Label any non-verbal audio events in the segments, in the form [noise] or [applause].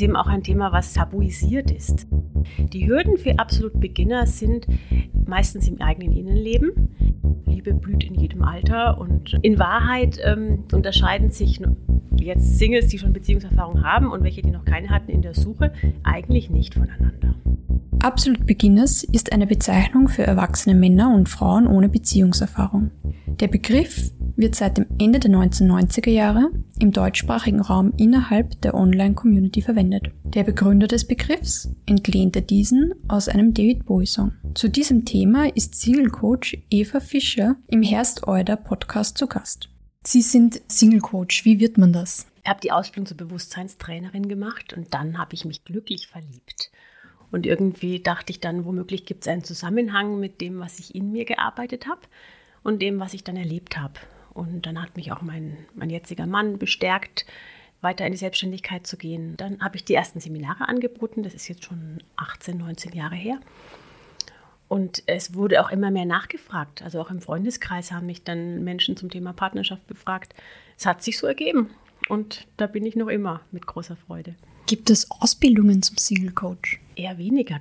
ist eben auch ein Thema, was tabuisiert ist. Die Hürden für absolut Beginner sind meistens im eigenen Innenleben. Liebe blüht in jedem Alter und in Wahrheit ähm, unterscheiden sich jetzt Singles, die schon Beziehungserfahrung haben und welche, die noch keine hatten, in der Suche eigentlich nicht voneinander. Absolut Beginners ist eine Bezeichnung für erwachsene Männer und Frauen ohne Beziehungserfahrung. Der Begriff wird seit dem Ende der 1990er Jahre im deutschsprachigen Raum innerhalb der Online-Community verwendet. Der Begründer des Begriffs entlehnte diesen aus einem David Bowie-Song. Zu diesem Thema ist Single-Coach Eva Fischer im Herst-Euder Podcast zu Gast. Sie sind Single-Coach. Wie wird man das? Ich habe die Ausbildung zur Bewusstseinstrainerin gemacht und dann habe ich mich glücklich verliebt. Und irgendwie dachte ich dann, womöglich gibt es einen Zusammenhang mit dem, was ich in mir gearbeitet habe und dem, was ich dann erlebt habe. Und dann hat mich auch mein, mein jetziger Mann bestärkt, weiter in die Selbstständigkeit zu gehen. Dann habe ich die ersten Seminare angeboten. Das ist jetzt schon 18, 19 Jahre her. Und es wurde auch immer mehr nachgefragt. Also auch im Freundeskreis haben mich dann Menschen zum Thema Partnerschaft befragt. Es hat sich so ergeben. Und da bin ich noch immer mit großer Freude. Gibt es Ausbildungen zum Single Coach? Eher weniger.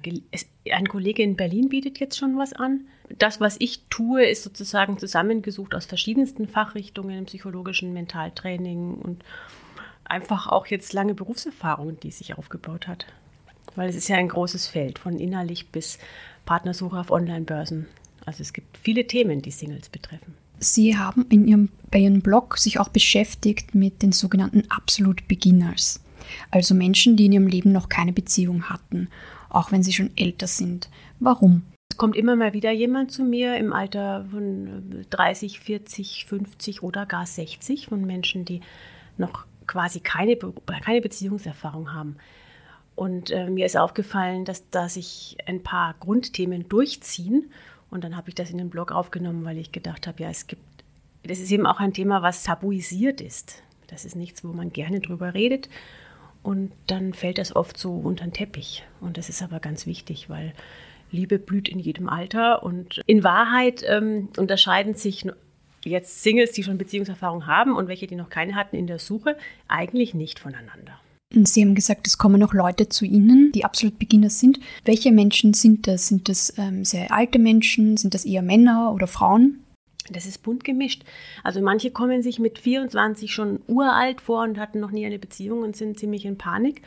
Ein Kollege in Berlin bietet jetzt schon was an. Das, was ich tue, ist sozusagen zusammengesucht aus verschiedensten Fachrichtungen im psychologischen Mentaltraining und einfach auch jetzt lange Berufserfahrung, die sich aufgebaut hat. Weil es ist ja ein großes Feld, von innerlich bis Partnersuche auf Online-Börsen. Also es gibt viele Themen, die Singles betreffen. Sie haben in Ihrem, bei Ihrem Blog sich auch beschäftigt mit den sogenannten Absolute Beginners. Also Menschen, die in ihrem Leben noch keine Beziehung hatten, auch wenn sie schon älter sind. Warum? Es kommt immer mal wieder jemand zu mir im Alter von 30, 40, 50 oder gar 60 von Menschen, die noch quasi keine, keine Beziehungserfahrung haben. Und äh, mir ist aufgefallen, dass da sich ein paar Grundthemen durchziehen. Und dann habe ich das in den Blog aufgenommen, weil ich gedacht habe, ja, es gibt, das ist eben auch ein Thema, was tabuisiert ist. Das ist nichts, wo man gerne drüber redet. Und dann fällt das oft so unter den Teppich. Und das ist aber ganz wichtig, weil Liebe blüht in jedem Alter. Und in Wahrheit ähm, unterscheiden sich jetzt Singles, die schon Beziehungserfahrung haben und welche, die noch keine hatten in der Suche, eigentlich nicht voneinander. Sie haben gesagt, es kommen noch Leute zu Ihnen, die absolut Beginner sind. Welche Menschen sind das? Sind das ähm, sehr alte Menschen? Sind das eher Männer oder Frauen? Das ist bunt gemischt. Also manche kommen sich mit 24 schon uralt vor und hatten noch nie eine Beziehung und sind ziemlich in Panik.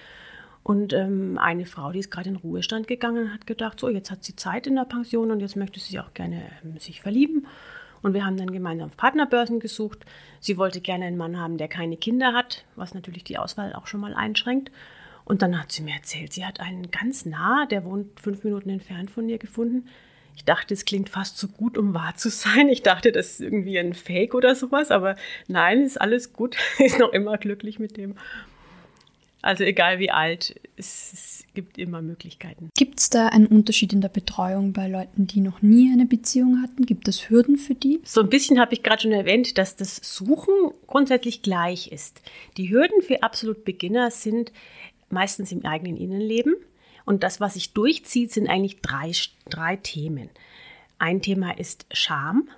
Und ähm, eine Frau, die ist gerade in Ruhestand gegangen, hat gedacht, so jetzt hat sie Zeit in der Pension und jetzt möchte sie auch gerne ähm, sich verlieben. Und wir haben dann gemeinsam Partnerbörsen gesucht. Sie wollte gerne einen Mann haben, der keine Kinder hat, was natürlich die Auswahl auch schon mal einschränkt. Und dann hat sie mir erzählt, sie hat einen ganz nah, der wohnt fünf Minuten entfernt von ihr gefunden, ich dachte, es klingt fast zu gut, um wahr zu sein. Ich dachte, das ist irgendwie ein Fake oder sowas, aber nein, ist alles gut. [laughs] ist noch immer glücklich mit dem. Also egal wie alt, es, es gibt immer Möglichkeiten. Gibt es da einen Unterschied in der Betreuung bei Leuten, die noch nie eine Beziehung hatten? Gibt es Hürden für die? So ein bisschen habe ich gerade schon erwähnt, dass das Suchen grundsätzlich gleich ist. Die Hürden für absolut Beginner sind meistens im eigenen Innenleben und das, was sich durchzieht, sind eigentlich drei, drei Themen. Ein Thema ist Scham.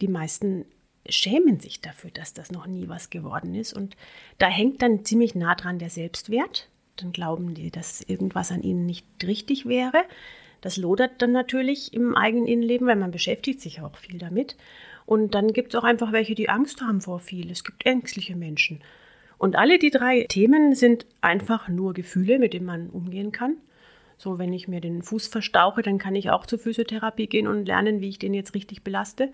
Die meisten schämen sich dafür, dass das noch nie was geworden ist. Und da hängt dann ziemlich nah dran der Selbstwert. Dann glauben die, dass irgendwas an ihnen nicht richtig wäre. Das lodert dann natürlich im eigenen Innenleben, weil man beschäftigt sich auch viel damit. Und dann gibt es auch einfach welche, die Angst haben vor viel. Es gibt ängstliche Menschen. Und alle die drei Themen sind einfach nur Gefühle, mit denen man umgehen kann. So, wenn ich mir den Fuß verstauche, dann kann ich auch zur Physiotherapie gehen und lernen, wie ich den jetzt richtig belaste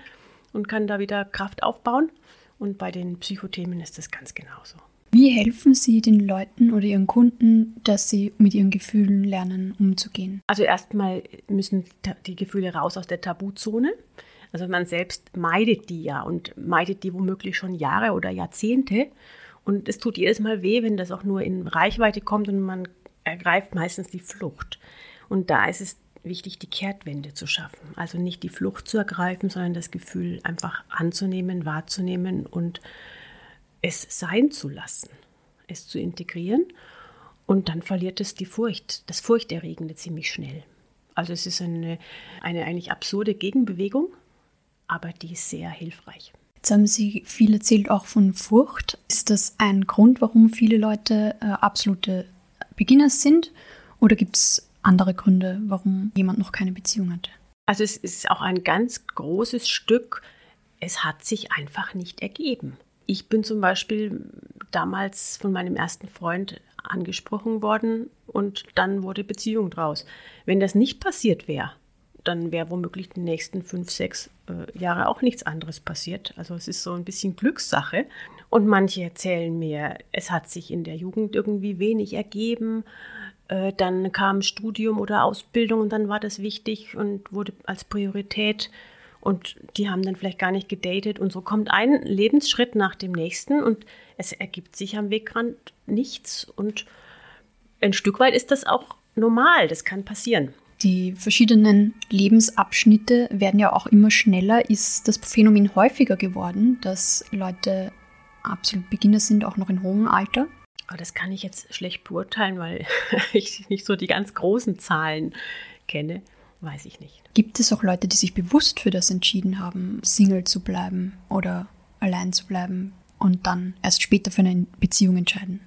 und kann da wieder Kraft aufbauen. Und bei den Psychothemen ist das ganz genauso. Wie helfen Sie den Leuten oder Ihren Kunden, dass sie mit ihren Gefühlen lernen, umzugehen? Also erstmal müssen die Gefühle raus aus der Tabuzone. Also man selbst meidet die ja und meidet die womöglich schon Jahre oder Jahrzehnte. Und es tut jedes Mal weh, wenn das auch nur in Reichweite kommt und man ergreift meistens die Flucht. Und da ist es wichtig, die Kehrtwende zu schaffen. Also nicht die Flucht zu ergreifen, sondern das Gefühl einfach anzunehmen, wahrzunehmen und es sein zu lassen, es zu integrieren. Und dann verliert es die Furcht, das Furchterregende ziemlich schnell. Also es ist eine, eine eigentlich absurde Gegenbewegung, aber die ist sehr hilfreich. Jetzt haben Sie viel erzählt auch von Furcht. Ist das ein Grund, warum viele Leute äh, absolute Beginner sind? Oder gibt es andere Gründe, warum jemand noch keine Beziehung hat? Also es ist auch ein ganz großes Stück, es hat sich einfach nicht ergeben. Ich bin zum Beispiel damals von meinem ersten Freund angesprochen worden und dann wurde Beziehung draus. Wenn das nicht passiert wäre, dann wäre womöglich die nächsten fünf, sechs äh, Jahre auch nichts anderes passiert. Also es ist so ein bisschen Glückssache. Und manche erzählen mir, es hat sich in der Jugend irgendwie wenig ergeben. Äh, dann kam Studium oder Ausbildung und dann war das wichtig und wurde als Priorität. Und die haben dann vielleicht gar nicht gedatet. Und so kommt ein Lebensschritt nach dem nächsten und es ergibt sich am Wegrand nichts. Und ein Stück weit ist das auch normal. Das kann passieren. Die verschiedenen Lebensabschnitte werden ja auch immer schneller. Ist das Phänomen häufiger geworden, dass Leute absolut Beginner sind, auch noch in hohem Alter? Aber das kann ich jetzt schlecht beurteilen, weil [laughs] ich nicht so die ganz großen Zahlen kenne. Weiß ich nicht. Gibt es auch Leute, die sich bewusst für das entschieden haben, Single zu bleiben oder allein zu bleiben und dann erst später für eine Beziehung entscheiden?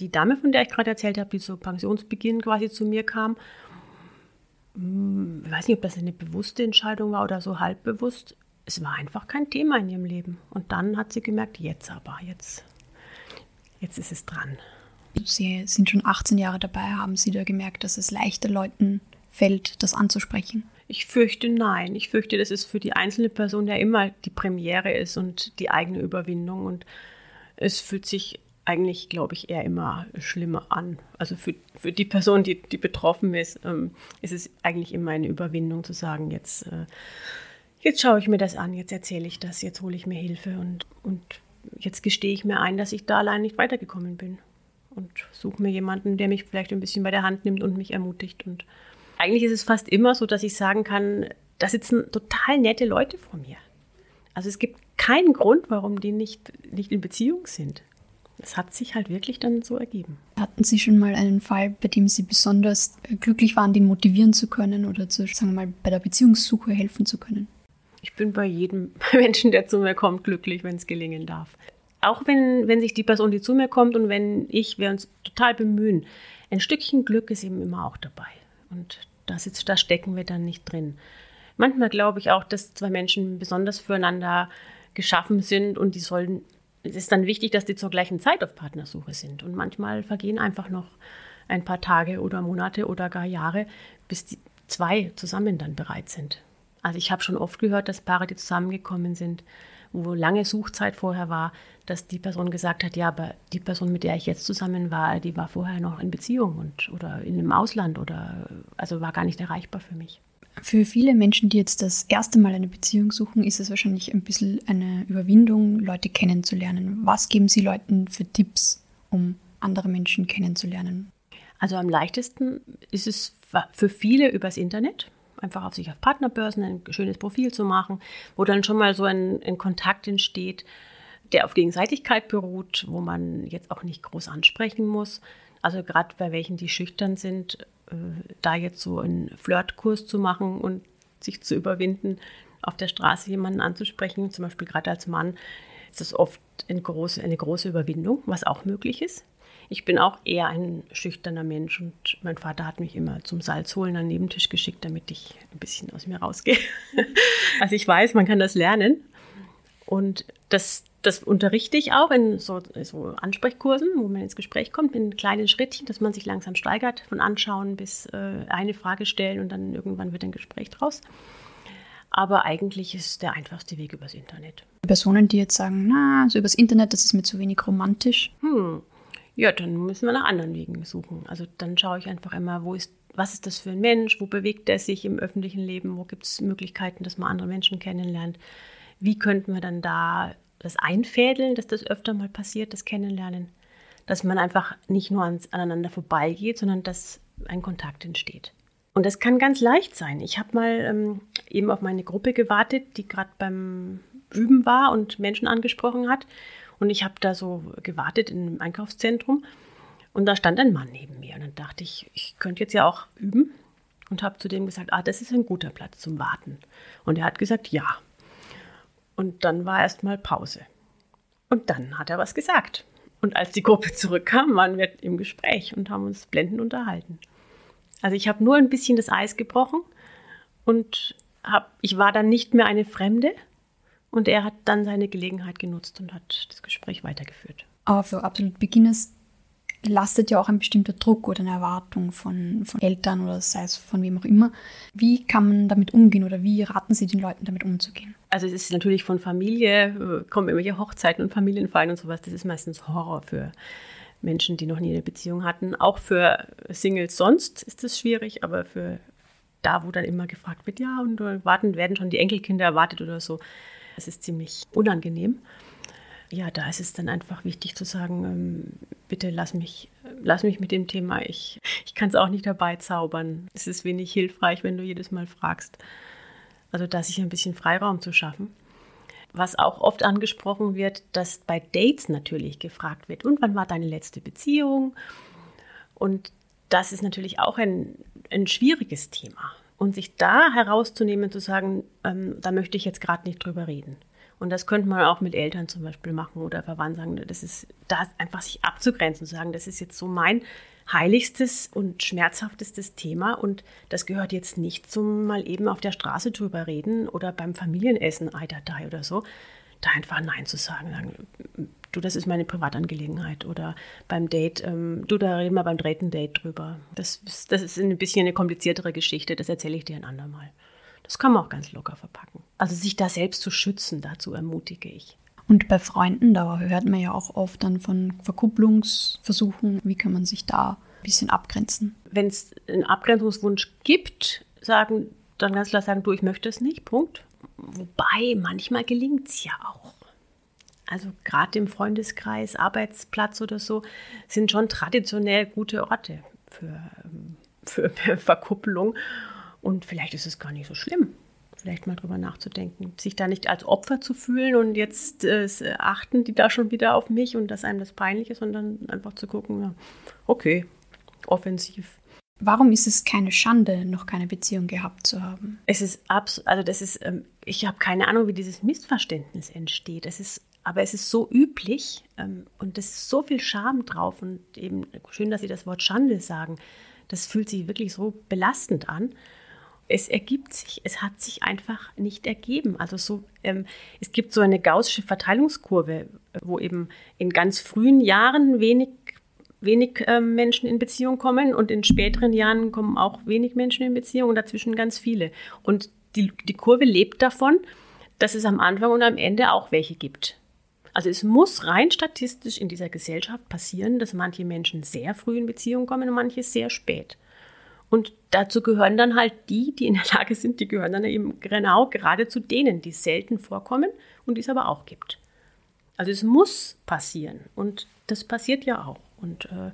Die Dame, von der ich gerade erzählt habe, die zu Pensionsbeginn quasi zu mir kam, hm, ich weiß nicht, ob das eine bewusste Entscheidung war oder so halbbewusst. Es war einfach kein Thema in ihrem Leben. Und dann hat sie gemerkt, jetzt aber, jetzt, jetzt ist es dran. Sie sind schon 18 Jahre dabei. Haben Sie da gemerkt, dass es leichter Leuten fällt, das anzusprechen? Ich fürchte nein. Ich fürchte, dass es für die einzelne Person ja immer die Premiere ist und die eigene Überwindung. Und es fühlt sich eigentlich, glaube ich, eher immer schlimmer an. Also für, für die Person, die, die betroffen ist, ähm, ist es eigentlich immer eine Überwindung zu sagen, jetzt, äh, jetzt schaue ich mir das an, jetzt erzähle ich das, jetzt hole ich mir Hilfe und, und jetzt gestehe ich mir ein, dass ich da allein nicht weitergekommen bin. Und suche mir jemanden, der mich vielleicht ein bisschen bei der Hand nimmt und mich ermutigt. Und eigentlich ist es fast immer so, dass ich sagen kann, da sitzen total nette Leute vor mir. Also es gibt keinen Grund, warum die nicht, nicht in Beziehung sind es hat sich halt wirklich dann so ergeben. Hatten Sie schon mal einen Fall, bei dem Sie besonders glücklich waren, den motivieren zu können oder zu, sagen wir mal, bei der Beziehungssuche helfen zu können? Ich bin bei jedem [laughs] Menschen, der zu mir kommt, glücklich, wenn es gelingen darf. Auch wenn, wenn sich die Person, die zu mir kommt und wenn ich, wir uns total bemühen, ein Stückchen Glück ist eben immer auch dabei. Und da, sitzt, da stecken wir dann nicht drin. Manchmal glaube ich auch, dass zwei Menschen besonders füreinander geschaffen sind und die sollen es ist dann wichtig, dass die zur gleichen Zeit auf Partnersuche sind. Und manchmal vergehen einfach noch ein paar Tage oder Monate oder gar Jahre, bis die zwei zusammen dann bereit sind. Also ich habe schon oft gehört, dass Paare, die zusammengekommen sind, wo lange Suchzeit vorher war, dass die Person gesagt hat, ja, aber die Person, mit der ich jetzt zusammen war, die war vorher noch in Beziehung und oder in einem Ausland oder also war gar nicht erreichbar für mich. Für viele Menschen, die jetzt das erste Mal eine Beziehung suchen, ist es wahrscheinlich ein bisschen eine Überwindung, Leute kennenzulernen. Was geben Sie Leuten für Tipps, um andere Menschen kennenzulernen? Also am leichtesten ist es für viele übers Internet, einfach auf sich auf Partnerbörsen ein schönes Profil zu machen, wo dann schon mal so ein, ein Kontakt entsteht, der auf Gegenseitigkeit beruht, wo man jetzt auch nicht groß ansprechen muss. Also gerade bei welchen, die schüchtern sind, äh, da jetzt so einen Flirtkurs zu machen und sich zu überwinden, auf der Straße jemanden anzusprechen, zum Beispiel gerade als Mann, ist das oft eine große, eine große Überwindung, was auch möglich ist. Ich bin auch eher ein schüchterner Mensch und mein Vater hat mich immer zum Salzholen an den Nebentisch geschickt, damit ich ein bisschen aus mir rausgehe. [laughs] also ich weiß, man kann das lernen. Und das, das unterrichte ich auch in so, so, Ansprechkursen, wo man ins Gespräch kommt, in kleinen Schrittchen, dass man sich langsam steigert, von Anschauen bis äh, eine Frage stellen und dann irgendwann wird ein Gespräch draus. Aber eigentlich ist der einfachste Weg übers Internet. Personen, die jetzt sagen, na, so übers Internet, das ist mir zu wenig romantisch. Hm. Ja, dann müssen wir nach anderen Wegen suchen. Also dann schaue ich einfach immer, wo ist, was ist das für ein Mensch, wo bewegt er sich im öffentlichen Leben, wo gibt es Möglichkeiten, dass man andere Menschen kennenlernt. Wie könnten wir dann da das einfädeln, dass das öfter mal passiert, das Kennenlernen. Dass man einfach nicht nur ans, aneinander vorbeigeht, sondern dass ein Kontakt entsteht. Und das kann ganz leicht sein. Ich habe mal ähm, eben auf meine Gruppe gewartet, die gerade beim Üben war und Menschen angesprochen hat. Und ich habe da so gewartet in einem Einkaufszentrum. Und da stand ein Mann neben mir. Und dann dachte ich, ich könnte jetzt ja auch üben. Und habe zu dem gesagt, ah, das ist ein guter Platz zum Warten. Und er hat gesagt, ja. Und dann war erst mal Pause. Und dann hat er was gesagt. Und als die Gruppe [laughs] zurückkam, waren wir im Gespräch und haben uns blendend unterhalten. Also ich habe nur ein bisschen das Eis gebrochen und hab, ich war dann nicht mehr eine Fremde und er hat dann seine Gelegenheit genutzt und hat das Gespräch weitergeführt. Aber für absolut Beginners lastet ja auch ein bestimmter Druck oder eine Erwartung von, von Eltern oder sei es von wem auch immer. Wie kann man damit umgehen oder wie raten Sie den Leuten damit umzugehen? Also es ist natürlich von Familie, äh, kommen irgendwelche Hochzeiten und Familienfeiern und sowas, das ist meistens Horror für Menschen, die noch nie eine Beziehung hatten. Auch für Singles sonst ist das schwierig, aber für da, wo dann immer gefragt wird, ja, und warten, werden schon die Enkelkinder erwartet oder so, das ist ziemlich unangenehm ja, da ist es dann einfach wichtig zu sagen, ähm, bitte lass mich, lass mich mit dem Thema, ich, ich kann es auch nicht dabei zaubern. Es ist wenig hilfreich, wenn du jedes Mal fragst. Also da sich ein bisschen Freiraum zu schaffen. Was auch oft angesprochen wird, dass bei Dates natürlich gefragt wird, und wann war deine letzte Beziehung? Und das ist natürlich auch ein, ein schwieriges Thema. Und sich da herauszunehmen, zu sagen, ähm, da möchte ich jetzt gerade nicht drüber reden. Und das könnte man auch mit Eltern zum Beispiel machen oder Verwandten sagen, das ist da einfach sich abzugrenzen und sagen, das ist jetzt so mein heiligstes und schmerzhaftestes Thema und das gehört jetzt nicht zum mal eben auf der Straße drüber reden oder beim Familienessen Eidatei oder so, da einfach Nein zu sagen, sagen, du, das ist meine Privatangelegenheit oder beim Date, ähm, du, da reden wir beim dritten Date drüber. Das, das ist ein bisschen eine kompliziertere Geschichte, das erzähle ich dir ein andermal. Das kann man auch ganz locker verpacken. Also sich da selbst zu schützen, dazu ermutige ich. Und bei Freunden, da hört man ja auch oft dann von Verkupplungsversuchen. Wie kann man sich da ein bisschen abgrenzen? Wenn es einen Abgrenzungswunsch gibt, sagen, dann ganz klar sagen, du, ich möchte es nicht, Punkt. Wobei, manchmal gelingt es ja auch. Also gerade im Freundeskreis, Arbeitsplatz oder so, sind schon traditionell gute Orte für, für Verkupplung. Und vielleicht ist es gar nicht so schlimm, vielleicht mal drüber nachzudenken, sich da nicht als Opfer zu fühlen und jetzt äh, achten die da schon wieder auf mich und dass einem das peinlich ist, sondern einfach zu gucken, ja, okay, offensiv. Warum ist es keine Schande, noch keine Beziehung gehabt zu haben? Es ist absolut, also das ist, ähm, ich habe keine Ahnung, wie dieses Missverständnis entsteht. Es ist, aber es ist so üblich ähm, und es ist so viel Scham drauf und eben schön, dass Sie das Wort Schande sagen. Das fühlt sich wirklich so belastend an es ergibt sich, es hat sich einfach nicht ergeben. Also so, ähm, es gibt so eine gaussische Verteilungskurve, wo eben in ganz frühen Jahren wenig, wenig ähm, Menschen in Beziehung kommen und in späteren Jahren kommen auch wenig Menschen in Beziehung und dazwischen ganz viele. Und die, die Kurve lebt davon, dass es am Anfang und am Ende auch welche gibt. Also es muss rein statistisch in dieser Gesellschaft passieren, dass manche Menschen sehr früh in Beziehung kommen und manche sehr spät. Und dazu gehören dann halt die, die in der Lage sind, die gehören dann eben genau gerade zu denen, die selten vorkommen und die es aber auch gibt. Also es muss passieren und das passiert ja auch. Und äh,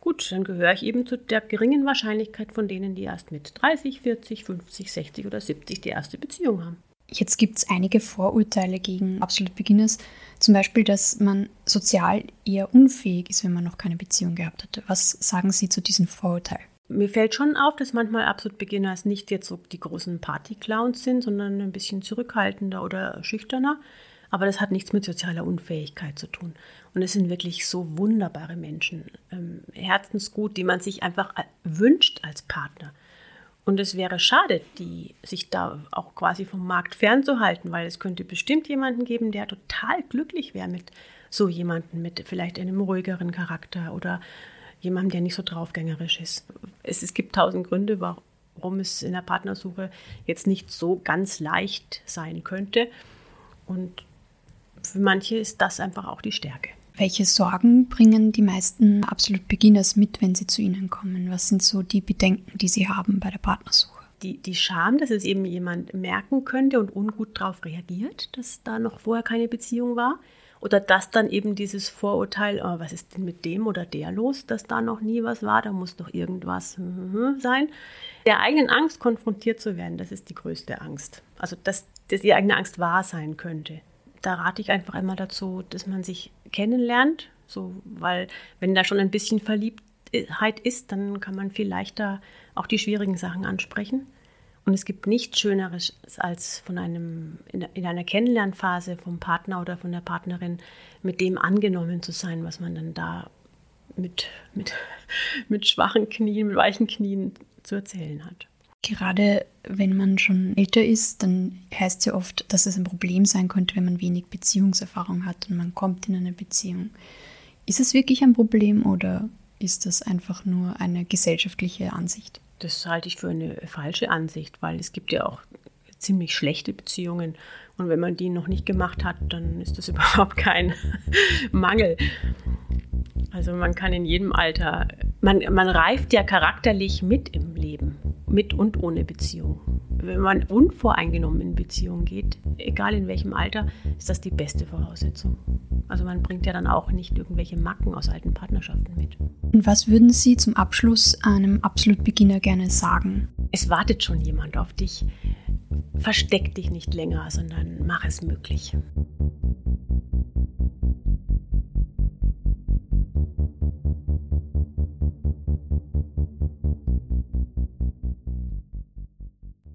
gut, dann gehöre ich eben zu der geringen Wahrscheinlichkeit von denen, die erst mit 30, 40, 50, 60 oder 70 die erste Beziehung haben. Jetzt gibt es einige Vorurteile gegen Absolute Beginners. Zum Beispiel, dass man sozial eher unfähig ist, wenn man noch keine Beziehung gehabt hatte. Was sagen Sie zu diesem Vorurteil? Mir fällt schon auf, dass manchmal absolut Beginners nicht jetzt so die großen Party-Clowns sind, sondern ein bisschen zurückhaltender oder schüchterner. Aber das hat nichts mit sozialer Unfähigkeit zu tun. Und es sind wirklich so wunderbare Menschen, ähm, herzensgut, die man sich einfach wünscht als Partner. Und es wäre schade, die sich da auch quasi vom Markt fernzuhalten, weil es könnte bestimmt jemanden geben, der total glücklich wäre mit so jemanden, mit vielleicht einem ruhigeren Charakter oder jemandem, der nicht so draufgängerisch ist. Es, es gibt tausend Gründe, warum es in der Partnersuche jetzt nicht so ganz leicht sein könnte. Und für manche ist das einfach auch die Stärke. Welche Sorgen bringen die meisten absolut Beginners mit, wenn sie zu Ihnen kommen? Was sind so die Bedenken, die Sie haben bei der Partnersuche? Die, die Scham, dass es eben jemand merken könnte und ungut darauf reagiert, dass da noch vorher keine Beziehung war. Oder dass dann eben dieses Vorurteil, oh, was ist denn mit dem oder der los, dass da noch nie was war, da muss doch irgendwas hm, hm, hm, sein. Der eigenen Angst konfrontiert zu werden, das ist die größte Angst. Also, dass, dass die eigene Angst wahr sein könnte. Da rate ich einfach immer dazu, dass man sich kennenlernt, so, weil wenn da schon ein bisschen Verliebtheit ist, dann kann man viel leichter auch die schwierigen Sachen ansprechen. Und es gibt nichts Schöneres, als von einem, in einer Kennenlernphase vom Partner oder von der Partnerin mit dem angenommen zu sein, was man dann da mit, mit, [laughs] mit schwachen Knien, mit weichen Knien zu erzählen hat. Gerade wenn man schon älter ist, dann heißt es ja oft, dass es ein Problem sein könnte, wenn man wenig Beziehungserfahrung hat und man kommt in eine Beziehung. Ist es wirklich ein Problem oder ist das einfach nur eine gesellschaftliche Ansicht? Das halte ich für eine falsche Ansicht, weil es gibt ja auch ziemlich schlechte Beziehungen. Und wenn man die noch nicht gemacht hat, dann ist das [laughs] überhaupt kein Mangel. Also man kann in jedem Alter, man, man reift ja charakterlich mit im Leben, mit und ohne Beziehung. Wenn man unvoreingenommen in Beziehung geht, egal in welchem Alter, ist das die beste Voraussetzung. Also man bringt ja dann auch nicht irgendwelche Macken aus alten Partnerschaften mit. Und was würden Sie zum Abschluss einem Absolut-Beginner gerne sagen? Es wartet schon jemand auf dich versteck dich nicht länger, sondern mach es möglich.